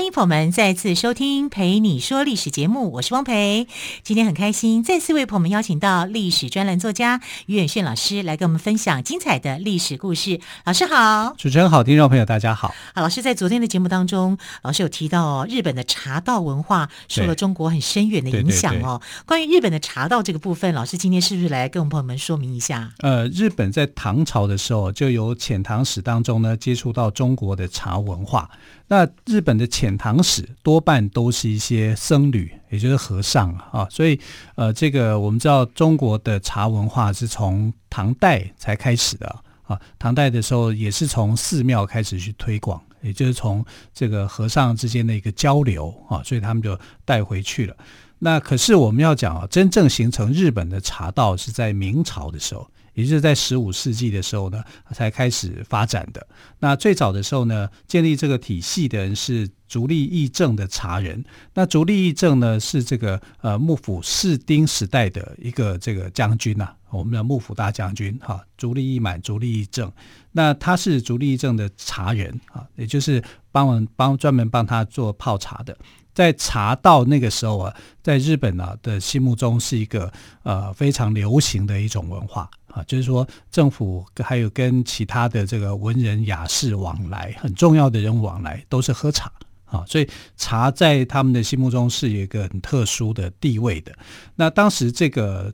欢迎朋友们再次收听《陪你说历史》节目，我是汪培。今天很开心，再次为朋友们邀请到历史专栏作家于远炫老师来跟我们分享精彩的历史故事。老师好，主持人好，听众朋友大家好。好，老师在昨天的节目当中，老师有提到哦，日本的茶道文化受了中国很深远的影响哦。关于日本的茶道这个部分，老师今天是不是来跟我们朋友们说明一下？呃，日本在唐朝的时候，就有遣唐使当中呢，接触到中国的茶文化。那日本的遣唐使多半都是一些僧侣，也就是和尚啊，所以呃，这个我们知道中国的茶文化是从唐代才开始的啊。唐代的时候也是从寺庙开始去推广，也就是从这个和尚之间的一个交流啊，所以他们就带回去了。那可是我们要讲啊，真正形成日本的茶道是在明朝的时候。也就是在十五世纪的时候呢，才开始发展的。那最早的时候呢，建立这个体系的人是足利义政的茶人。那足利义政呢，是这个呃幕府室町时代的一个这个将军呐、我们的幕府大将军哈，足利义满、足利义政。那他是足利义政的茶人啊，也就是帮忙帮专门帮他做泡茶的。在茶道那个时候啊，在日本啊的心目中是一个呃非常流行的一种文化。啊，就是说政府还有跟其他的这个文人雅士往来，很重要的人往来都是喝茶啊，所以茶在他们的心目中是一个很特殊的地位的。那当时这个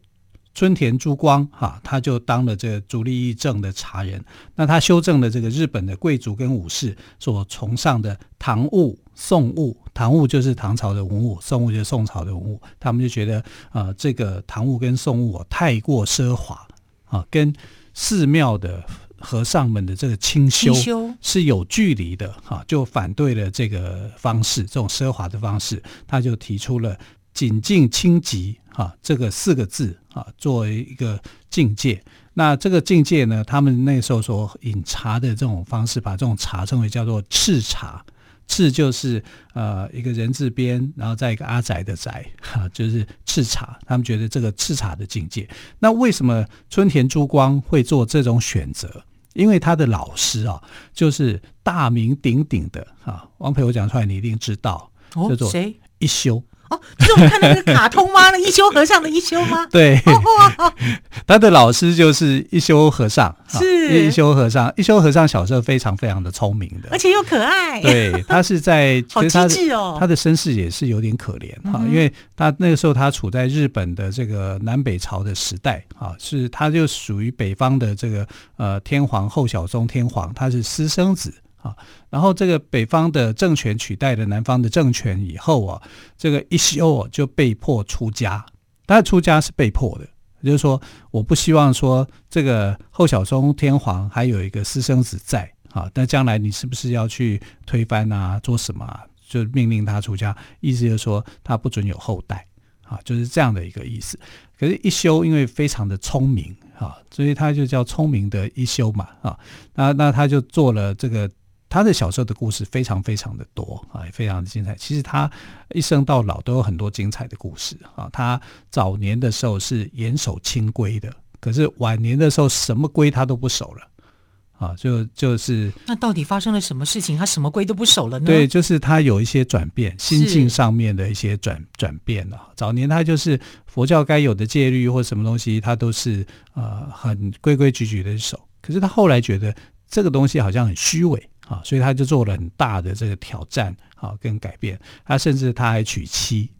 村田珠光哈，他就当了这个足利义政的茶人，那他修正了这个日本的贵族跟武士所崇尚的唐物、宋物。唐物就是唐朝的文物，宋物就是宋朝的文物，他们就觉得啊，这个唐物跟宋物太过奢华。啊，跟寺庙的和尚们的这个清修是有距离的，哈，就反对了这个方式，这种奢华的方式，他就提出了“谨静清寂”哈这个四个字啊，作为一个境界。那这个境界呢，他们那时候所饮茶的这种方式，把这种茶称为叫做赤茶。赤就是呃一个人字边，然后再一个阿宅的宅，哈，就是赤茶。他们觉得这个赤茶的境界。那为什么春田珠光会做这种选择？因为他的老师啊，就是大名鼎鼎的啊，王培，我讲出来你一定知道，哦、叫做一休。哦，就是我们看那个卡通吗？那一休和尚的一休吗？对，他的老师就是一休和尚，是一休和尚。一休和尚小时候非常非常的聪明的，而且又可爱。对，他是在 好机智哦。他的身世也是有点可怜哈，因为他那个时候他处在日本的这个南北朝的时代啊，是他就属于北方的这个呃天皇后小宗天皇，他是私生子。啊，然后这个北方的政权取代了南方的政权以后啊，这个一休就被迫出家。但出家是被迫的，也就是说，我不希望说这个后小松天皇还有一个私生子在啊，但将来你是不是要去推翻啊，做什么啊？就命令他出家，意思就是说他不准有后代啊，就是这样的一个意思。可是，一休因为非常的聪明啊，所以他就叫聪明的一休嘛啊，那那他就做了这个。他的小时候的故事非常非常的多啊，也非常的精彩。其实他一生到老都有很多精彩的故事啊。他早年的时候是严守清规的，可是晚年的时候什么规他都不守了啊。就就是那到底发生了什么事情？他什么规都不守了呢？对，就是他有一些转变，心境上面的一些转转变了。早年他就是佛教该有的戒律或什么东西，他都是呃很规规矩矩的守。可是他后来觉得这个东西好像很虚伪。啊，所以他就做了很大的这个挑战啊，跟改变。他甚至他还娶妻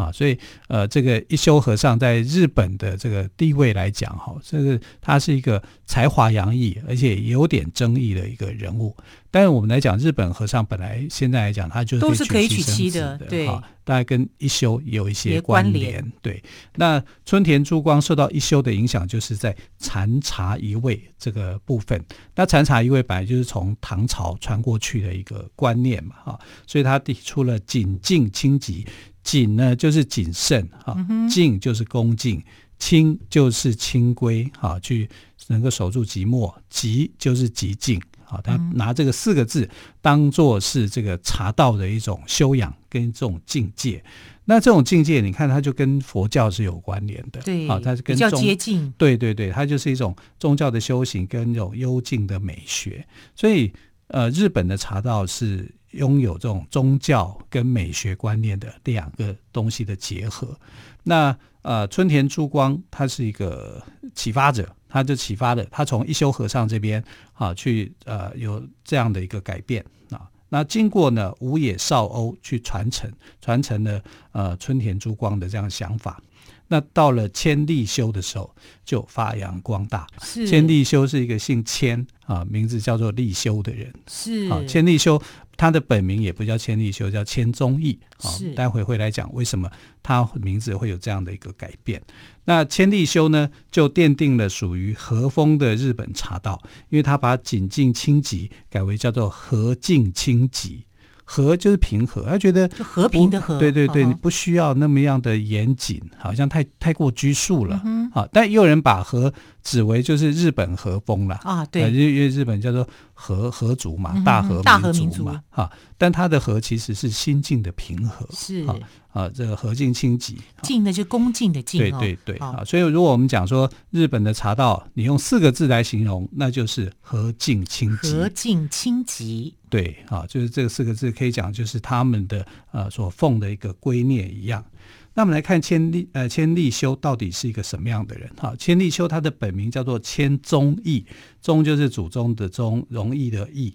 啊，所以呃，这个一休和尚在日本的这个地位来讲，哈，这个他是一个才华洋溢，而且有点争议的一个人物。但是我们来讲，日本和尚本来现在来讲，他就是都是可以娶妻的，对。大概跟一休有一些关联，对。那春田珠光受到一休的影响，就是在禅茶一味这个部分。那禅茶一味本来就是从唐朝传过去的一个观念嘛，哈，所以他提出了谨静清寂。谨呢就是谨慎哈，敬就是恭敬，清就是清规哈，去能够守住寂寞，极就是极静啊。他拿这个四个字当做是这个茶道的一种修养跟这种境界。那这种境界，你看，它就跟佛教是有关联的，对，啊，它是跟比较接近，对对对，它就是一种宗教的修行跟这种幽静的美学。所以，呃，日本的茶道是拥有这种宗教跟美学观念的两个东西的结合。那呃，春田珠光他是一个启发者，他就启发了他从一休和尚这边啊去呃有这样的一个改变啊。那经过呢，五野少欧去传承，传承了呃春田珠光的这样的想法。那到了千利休的时候，就发扬光大。是千利休是一个姓千啊，名字叫做利休的人。是啊，千利休他的本名也不叫千利休，叫千宗义啊。是待会会来讲为什么他名字会有这样的一个改变。那千利休呢，就奠定了属于和风的日本茶道，因为他把谨静清吉改为叫做和静清寂。和就是平和，他觉得和平的和，对对对，你不需要那么样的严谨，好像太太过拘束了。嗯、好，但也有人把和指为就是日本和风了啊，对，因为日本叫做和和族嘛，大和大和民族嘛，哈，但他的和其实是心境的平和，是啊，这个和敬清寂，敬的就恭敬的敬，对对对啊，所以如果我们讲说日本的茶道，你用四个字来形容，那就是和敬清寂，和敬清寂。对啊，就是这四个字可以讲，就是他们的呃所奉的一个圭臬一样。那我们来看千利呃千利休到底是一个什么样的人？哈，千利休他的本名叫做千宗义，宗就是祖宗的宗，容易的易。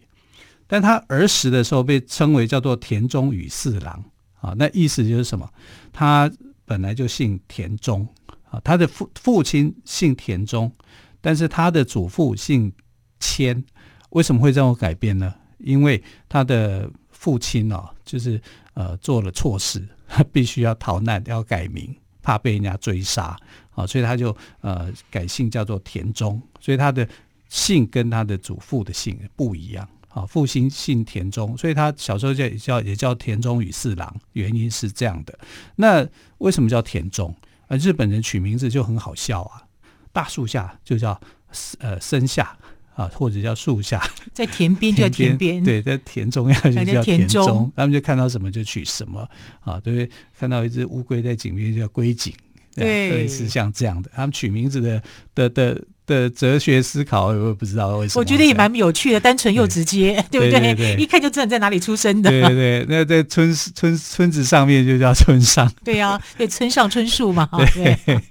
但他儿时的时候被称为叫做田中与四郎啊，那意思就是什么？他本来就姓田中啊，他的父父亲姓田中，但是他的祖父姓千，为什么会这样改变呢？因为他的父亲哦，就是呃做了错事，他 必须要逃难，要改名，怕被人家追杀啊，所以他就呃改姓叫做田中，所以他的姓跟他的祖父的姓不一样啊，父亲姓田中，所以他小时候叫也叫也叫田中与四郎，原因是这样的。那为什么叫田中？啊，日本人取名字就很好笑啊，大树下就叫呃森下。啊，或者叫树下，在田边就叫田边，对，在田中要就叫田中，他们就看到什么就取什么啊，对不对？看到一只乌龟在井边就叫龟井，对，类似像这样的，他们取名字的的的的哲学思考，我也不知道为什么。我觉得也蛮有趣的，单纯又直接，对 不对？对，一看就知道你在哪里出生的。对对对，那在村村村子上面就叫村上。对呀，对，村上春树嘛。对，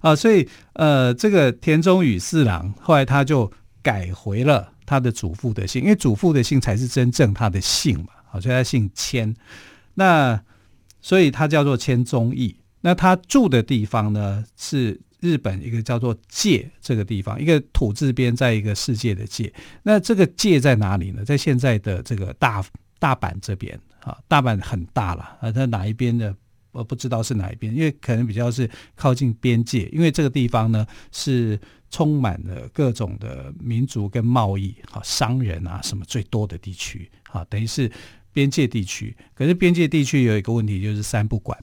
啊，所以呃，这个田中与四郎后来他就。改回了他的祖父的姓，因为祖父的姓才是真正他的姓嘛，好，所以他姓千。那所以他叫做千宗义。那他住的地方呢，是日本一个叫做界这个地方，一个土字边，在一个世界的界。那这个界在哪里呢？在现在的这个大大阪这边啊，大阪很大了啊，在哪一边的我不知道是哪一边，因为可能比较是靠近边界，因为这个地方呢是。充满了各种的民族跟贸易，哈，商人啊什么最多的地区，啊，等于是边界地区。可是边界地区有一个问题，就是三不管，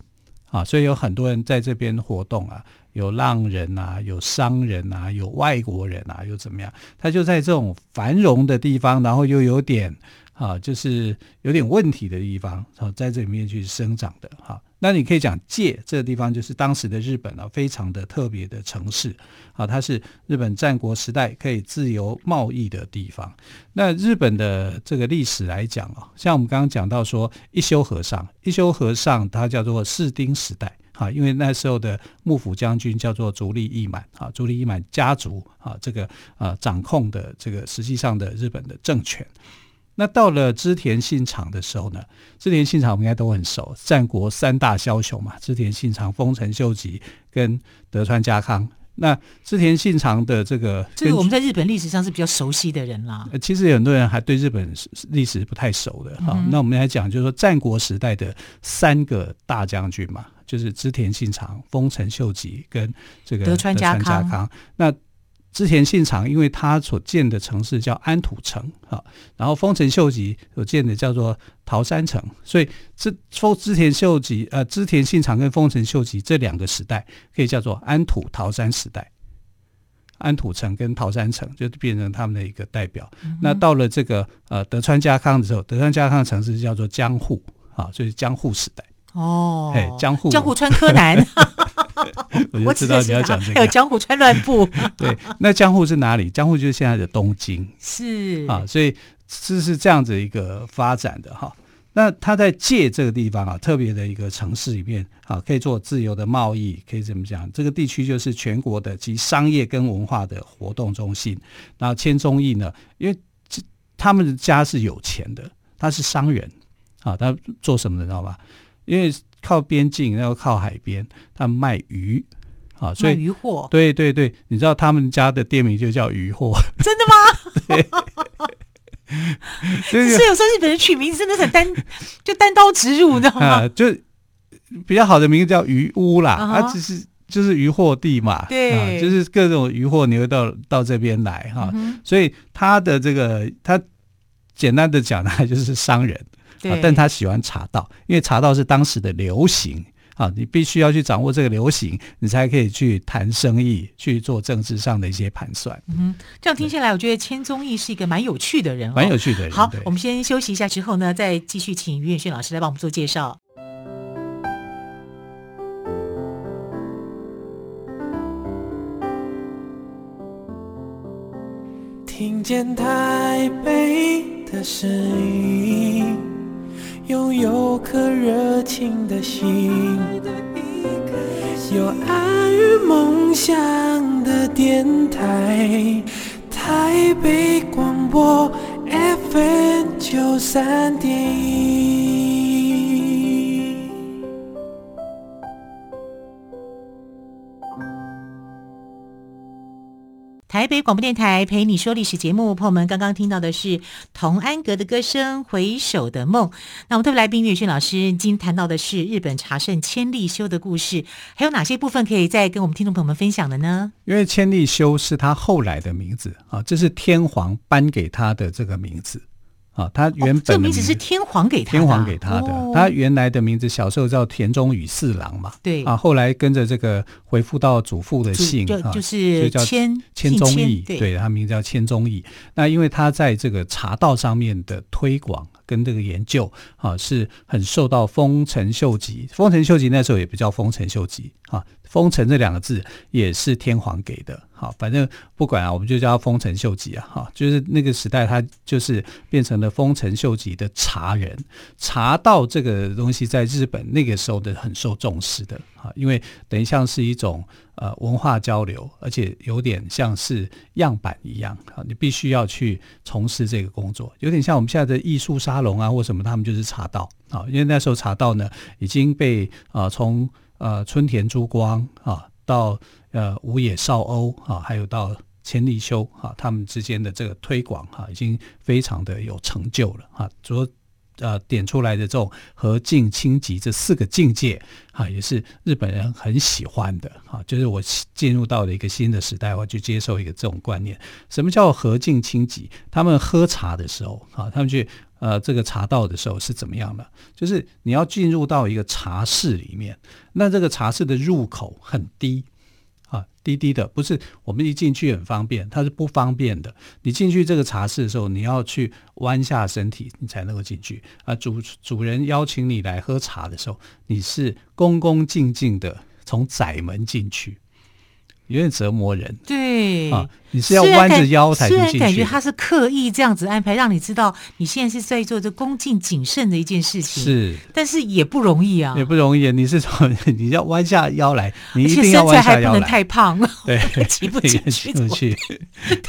啊，所以有很多人在这边活动啊，有浪人啊，有商人啊，有外国人啊，又怎么样？他就在这种繁荣的地方，然后又有点啊，就是有点问题的地方，然后在这里面去生长的，哈。那你可以讲界这个地方就是当时的日本啊，非常的特别的城市啊，它是日本战国时代可以自由贸易的地方。那日本的这个历史来讲啊，像我们刚刚讲到说一休和尚，一休和尚他叫做室町时代啊，因为那时候的幕府将军叫做足利义满啊，足利义满家族啊，这个啊掌控的这个实际上的日本的政权。那到了织田信长的时候呢？织田信长我们应该都很熟，战国三大枭雄嘛，织田信长、丰臣秀吉跟德川家康。那织田信长的这个，这个我们在日本历史上是比较熟悉的人啦。其实有很多人还对日本历史不太熟的哈、嗯。那我们来讲，就是说战国时代的三个大将军嘛，就是织田信长、丰臣秀吉跟这个德川家康。那织田信长，因为他所建的城市叫安土城啊，然后丰臣秀吉所建的叫做桃山城，所以织丰织田秀吉呃织田信长跟丰臣秀吉这两个时代可以叫做安土桃山时代。安土城跟桃山城就变成他们的一个代表。嗯、那到了这个呃德川家康的时候，德川家康的城市叫做江户啊，就是江户时代。哦，哎，江户，江户川柯南，我就知道你要讲这个。还有江户川乱步。对，那江户是哪里？江户就是现在的东京。是啊，所以这是这样子一个发展的哈。那他在界这个地方啊，特别的一个城市里面啊，可以做自由的贸易，可以怎么讲？这个地区就是全国的及商业跟文化的活动中心。然后千宗义呢，因为他们的家是有钱的，他是商人啊，他做什么的，知道吧？因为靠边境，然后靠海边，他们卖鱼啊，所以鱼货。对对对，你知道他们家的店名就叫鱼货，真的吗？对。所以有时候日本人取名字真的很单，就单刀直入，你知道吗？啊，就比较好的名字叫鱼屋啦，它、uh huh. 只是就是渔货地嘛，对、啊，就是各种渔货你会到到这边来哈，啊 uh huh. 所以他的这个他简单的讲呢，就是商人，对啊，但他喜欢茶道，因为茶道是当时的流行。啊，你必须要去掌握这个流行，你才可以去谈生意，去做政治上的一些盘算。嗯，这样听下来，我觉得千宗义是一个蛮有趣的人，哦，蛮有趣的人。好，我们先休息一下，之后呢，再继续请于远逊老师来帮我们做介绍。听见台北的声音。拥有颗热情的心，有爱与梦想的电台，台北广播 FM 九三点一。台北广播电台陪你说历史节目，朋友们刚刚听到的是童安格的歌声《回首的梦》。那我们特别来宾岳轩老师，今天谈到的是日本茶圣千利休的故事，还有哪些部分可以再跟我们听众朋友们分享的呢？因为千利休是他后来的名字啊，这是天皇颁给他的这个名字。啊，他原本的名字、哦、这个名字是天皇给他的，天皇给他的。哦、他原来的名字小时候叫田中宇四郎嘛，对啊，后来跟着这个回复到祖父的姓，就就是千千宗义，对，对他名字叫千宗义。那因为他在这个茶道上面的推广跟这个研究啊，是很受到丰臣秀吉。丰臣秀吉那时候也不叫丰臣秀吉啊。丰臣这两个字也是天皇给的，好，反正不管啊，我们就叫丰臣秀吉啊，哈，就是那个时代他就是变成了丰臣秀吉的茶人，茶道这个东西在日本那个时候的很受重视的，啊，因为等于像是一种呃文化交流，而且有点像是样板一样啊，你必须要去从事这个工作，有点像我们现在的艺术沙龙啊或什么，他们就是茶道啊，因为那时候茶道呢已经被啊从呃，春田珠光啊，到呃武野绍欧啊，还有到千利休啊，他们之间的这个推广哈、啊，已经非常的有成就了啊。所呃点出来的这种和敬清寂这四个境界啊，也是日本人很喜欢的啊。就是我进入到了一个新的时代，我去接受一个这种观念。什么叫和敬清寂？他们喝茶的时候啊，他们去。呃，这个茶道的时候是怎么样的？就是你要进入到一个茶室里面，那这个茶室的入口很低啊，低低的，不是我们一进去很方便，它是不方便的。你进去这个茶室的时候，你要去弯下身体，你才能够进去啊。主主人邀请你来喝茶的时候，你是恭恭敬敬的从窄门进去。有点折磨人，对啊，你是要弯着腰才进去。虽然感觉他是刻意这样子安排，让你知道你现在是在做这恭敬谨慎的一件事情，是，但是也不容易啊，也不容易。你是从 你要弯下腰来，你一定要弯下腰来，还不能太胖，对，挤不进去，去。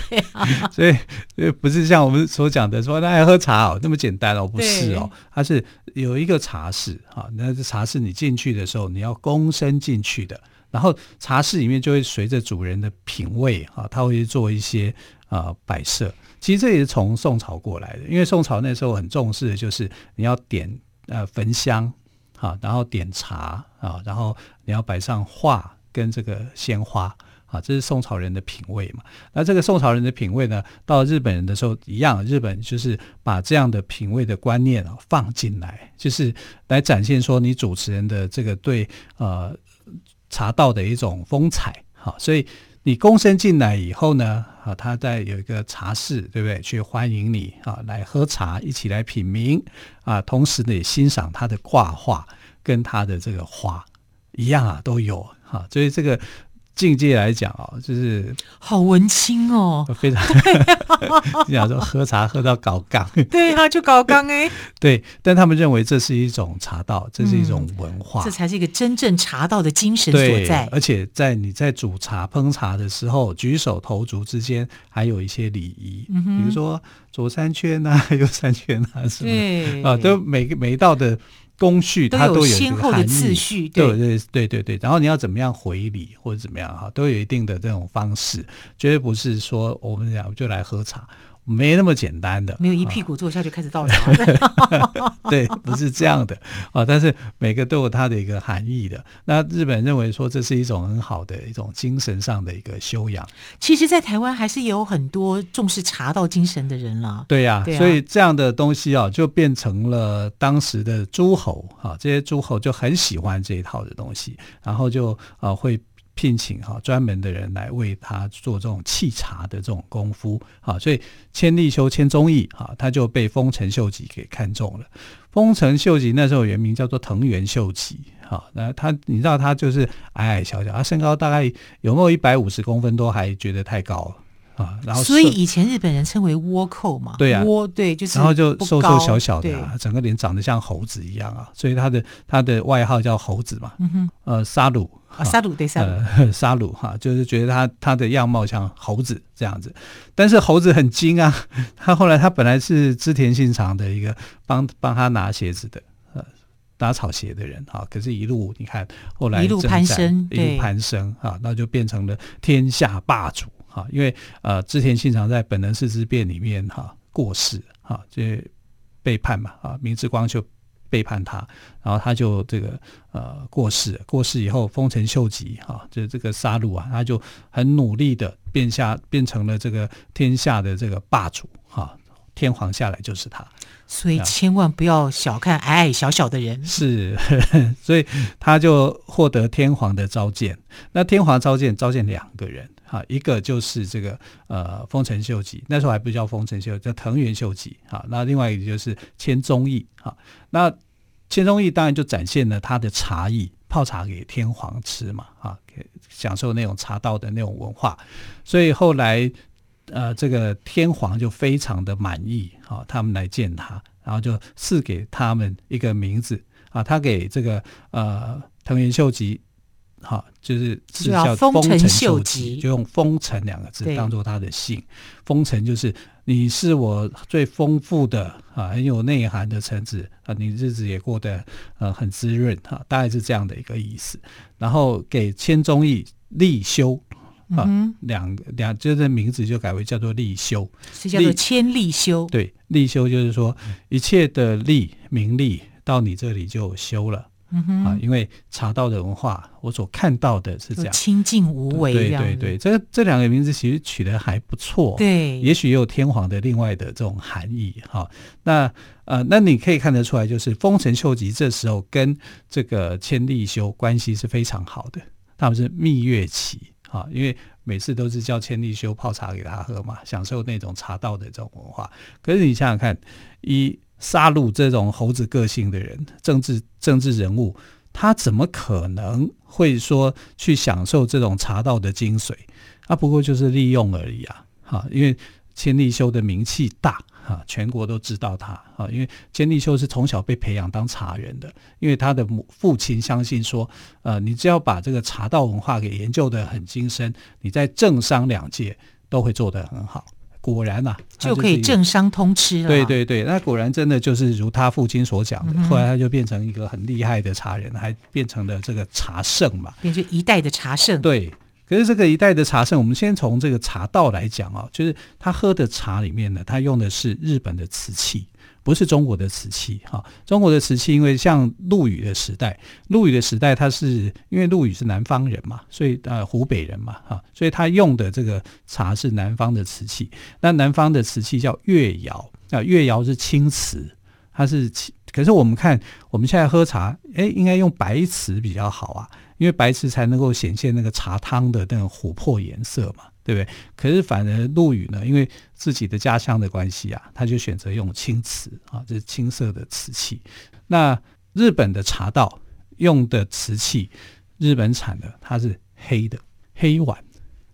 对啊，所以不是像我们所讲的说，那爱喝茶哦，那么简单哦，不是哦，它是有一个茶室啊，那这茶室你进去的时候，你要躬身进去的。然后茶室里面就会随着主人的品味啊，他会做一些啊摆设。其实这也是从宋朝过来的，因为宋朝那时候很重视的就是你要点呃焚香啊，然后点茶啊，然后你要摆上画跟这个鲜花啊，这是宋朝人的品味嘛。那这个宋朝人的品味呢，到日本人的时候一样，日本就是把这样的品味的观念啊放进来，就是来展现说你主持人的这个对呃茶道的一种风采。好，所以你躬身进来以后呢，啊，他在有一个茶室，对不对？去欢迎你啊，来喝茶，一起来品茗啊，同时呢也欣赏他的挂画跟他的这个花一样啊，都有哈，所以这个。境界来讲啊，就是好文青哦，非常。你想说喝茶喝到搞杠，对啊，就搞杠哎。对，但他们认为这是一种茶道，这是一种文化，嗯、这才是一个真正茶道的精神所在。而且在你在煮茶烹茶的时候，举手投足之间还有一些礼仪，嗯、比如说左三圈啊，右三圈啊什么对啊，都每个每一道的。工序它都有先后的次序，对对对对对。然后你要怎么样回礼或者怎么样哈，都有一定的这种方式，绝对不是说我们讲就来喝茶。没那么简单的，没有一屁股坐下就开始倒茶，对，不是这样的啊。但是每个都有它的一个含义的。那日本人认为说这是一种很好的一种精神上的一个修养。其实，在台湾还是有很多重视茶道精神的人了。对呀、啊，对啊、所以这样的东西啊，就变成了当时的诸侯啊，这些诸侯就很喜欢这一套的东西，然后就啊会。聘请哈专门的人来为他做这种沏茶的这种功夫啊，所以千利休千宗义啊，他就被丰臣秀吉给看中了。丰臣秀吉那时候原名叫做藤原秀吉哈，那他你知道他就是矮矮小小，他身高大概有没有一百五十公分都还觉得太高了。啊，然后所以以前日本人称为倭寇嘛，对呀、啊，倭对就是，然后就瘦瘦小小的、啊，整个脸长得像猴子一样啊，所以他的他的外号叫猴子嘛，嗯哼，呃，沙鲁啊，沙鲁对沙鲁，呃，沙鲁哈，就是觉得他他的样貌像猴子这样子，但是猴子很精啊，他后来他本来是织田信长的一个帮帮他拿鞋子的，呃，打草鞋的人啊，可是一路你看后来一路攀升，一路攀升啊，那就变成了天下霸主。啊，因为呃，织田信长在本能寺之变里面哈、啊、过世哈，这、啊、背叛嘛啊，明智光秀背叛他，然后他就这个呃过世，过世以后，丰臣秀吉哈、啊，就这个杀戮啊，他就很努力的变下变成了这个天下的这个霸主哈、啊，天皇下来就是他，所以千万不要小看矮矮小小的人，是，呵 呵所以他就获得天皇的召见，那天皇召见召见两个人。啊，一个就是这个呃丰臣秀吉，那时候还不叫丰臣秀吉，叫藤原秀吉。啊，那另外一个就是千宗义。哈，那千宗义当然就展现了他的茶艺，泡茶给天皇吃嘛，啊，享受那种茶道的那种文化。所以后来呃，这个天皇就非常的满意，啊，他们来见他，然后就赐给他们一个名字，啊，他给这个呃藤原秀吉。好，就是是叫丰臣秀吉，就用“丰臣”两个字当做他的姓。丰臣就是你是我最丰富的啊，很有内涵的臣子啊，你日子也过得呃很滋润哈、啊，大概是这样的一个意思。然后给千宗义立修啊，两两就是名字就改为叫做立修，是叫做千立修。对，立修就是说一切的利名利到你这里就修了。嗯哼啊，因为茶道的文化，我所看到的是这样，清净无为。对对对，这这两个名字其实取得还不错。对，也许也有天皇的另外的这种含义哈。那呃，那你可以看得出来，就是丰臣秀吉这时候跟这个千利休关系是非常好的，他们是蜜月期啊，因为每次都是叫千利休泡茶给他喝嘛，享受那种茶道的这种文化。可是你想想看，一。杀戮这种猴子个性的人，政治政治人物，他怎么可能会说去享受这种茶道的精髓？啊，不过就是利用而已啊！哈，因为千利休的名气大哈，全国都知道他啊。因为千利休是从小被培养当茶人的，因为他的母父亲相信说，呃，你只要把这个茶道文化给研究得很精深，你在政商两界都会做得很好。果然呐、啊，就，可以政商通吃了。对对对，那果然真的就是如他父亲所讲的，后来他就变成一个很厉害的茶人，还变成了这个茶圣嘛，变成一代的茶圣。对，可是这个一代的茶圣，我们先从这个茶道来讲啊，就是他喝的茶里面呢，他用的是日本的瓷器。不是中国的瓷器哈，中国的瓷器，因为像陆羽的时代，陆羽的时代，他是因为陆羽是南方人嘛，所以呃湖北人嘛哈，所以他用的这个茶是南方的瓷器。那南方的瓷器叫越窑啊，越窑是青瓷，它是青。可是我们看我们现在喝茶，哎，应该用白瓷比较好啊，因为白瓷才能够显现那个茶汤的那种琥珀颜色嘛。对不对？可是反而陆羽呢，因为自己的家乡的关系啊，他就选择用青瓷啊，这是青色的瓷器。那日本的茶道用的瓷器，日本产的它是黑的黑碗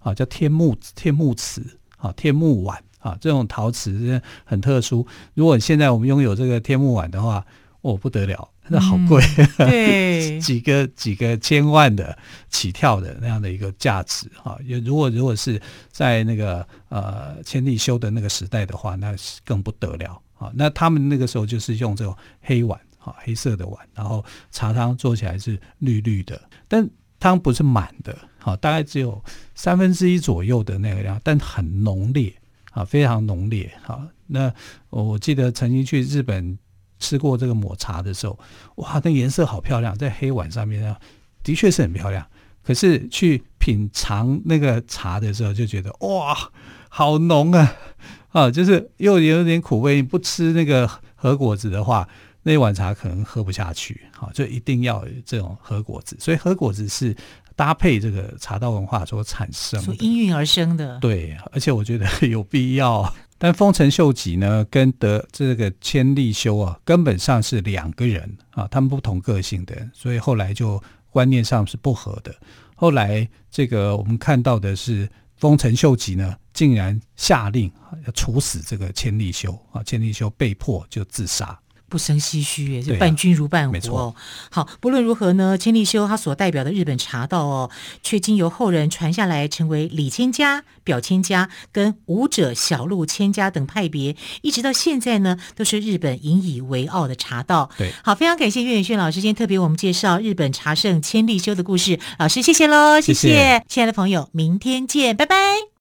啊，叫天目天目瓷啊，天目碗啊，这种陶瓷很特殊。如果现在我们拥有这个天目碗的话，哦，不得了。那好贵，嗯，对，几个几个千万的起跳的那样的一个价值哈。也如果如果是在那个呃千利休的那个时代的话，那更不得了啊。那他们那个时候就是用这种黑碗哈，黑色的碗，然后茶汤做起来是绿绿的，但汤不是满的，好，大概只有三分之一左右的那个量，但很浓烈啊，非常浓烈哈。那我记得曾经去日本。吃过这个抹茶的时候，哇，那颜色好漂亮，在黑碗上面啊，的确是很漂亮。可是去品尝那个茶的时候，就觉得哇，好浓啊，啊，就是又有点苦味。你不吃那个核果子的话，那碗茶可能喝不下去。好，就一定要有这种核果子。所以核果子是搭配这个茶道文化所产生，所应运而生的。对，而且我觉得有必要。但丰臣秀吉呢，跟德这个千利休啊，根本上是两个人啊，他们不同个性的，所以后来就观念上是不合的。后来这个我们看到的是丰臣秀吉呢，竟然下令要处死这个千利休啊，千利休被迫就自杀。不生唏嘘，就伴君如伴虎哦。好，不论如何呢，千利休他所代表的日本茶道哦，却经由后人传下来，成为李千家、表千家跟武者小路千家等派别，一直到现在呢，都是日本引以为傲的茶道。对，好，非常感谢岳远轩老师今天特别为我们介绍日本茶圣千利休的故事。老师，谢谢喽，谢谢亲爱的朋友，明天见，拜拜。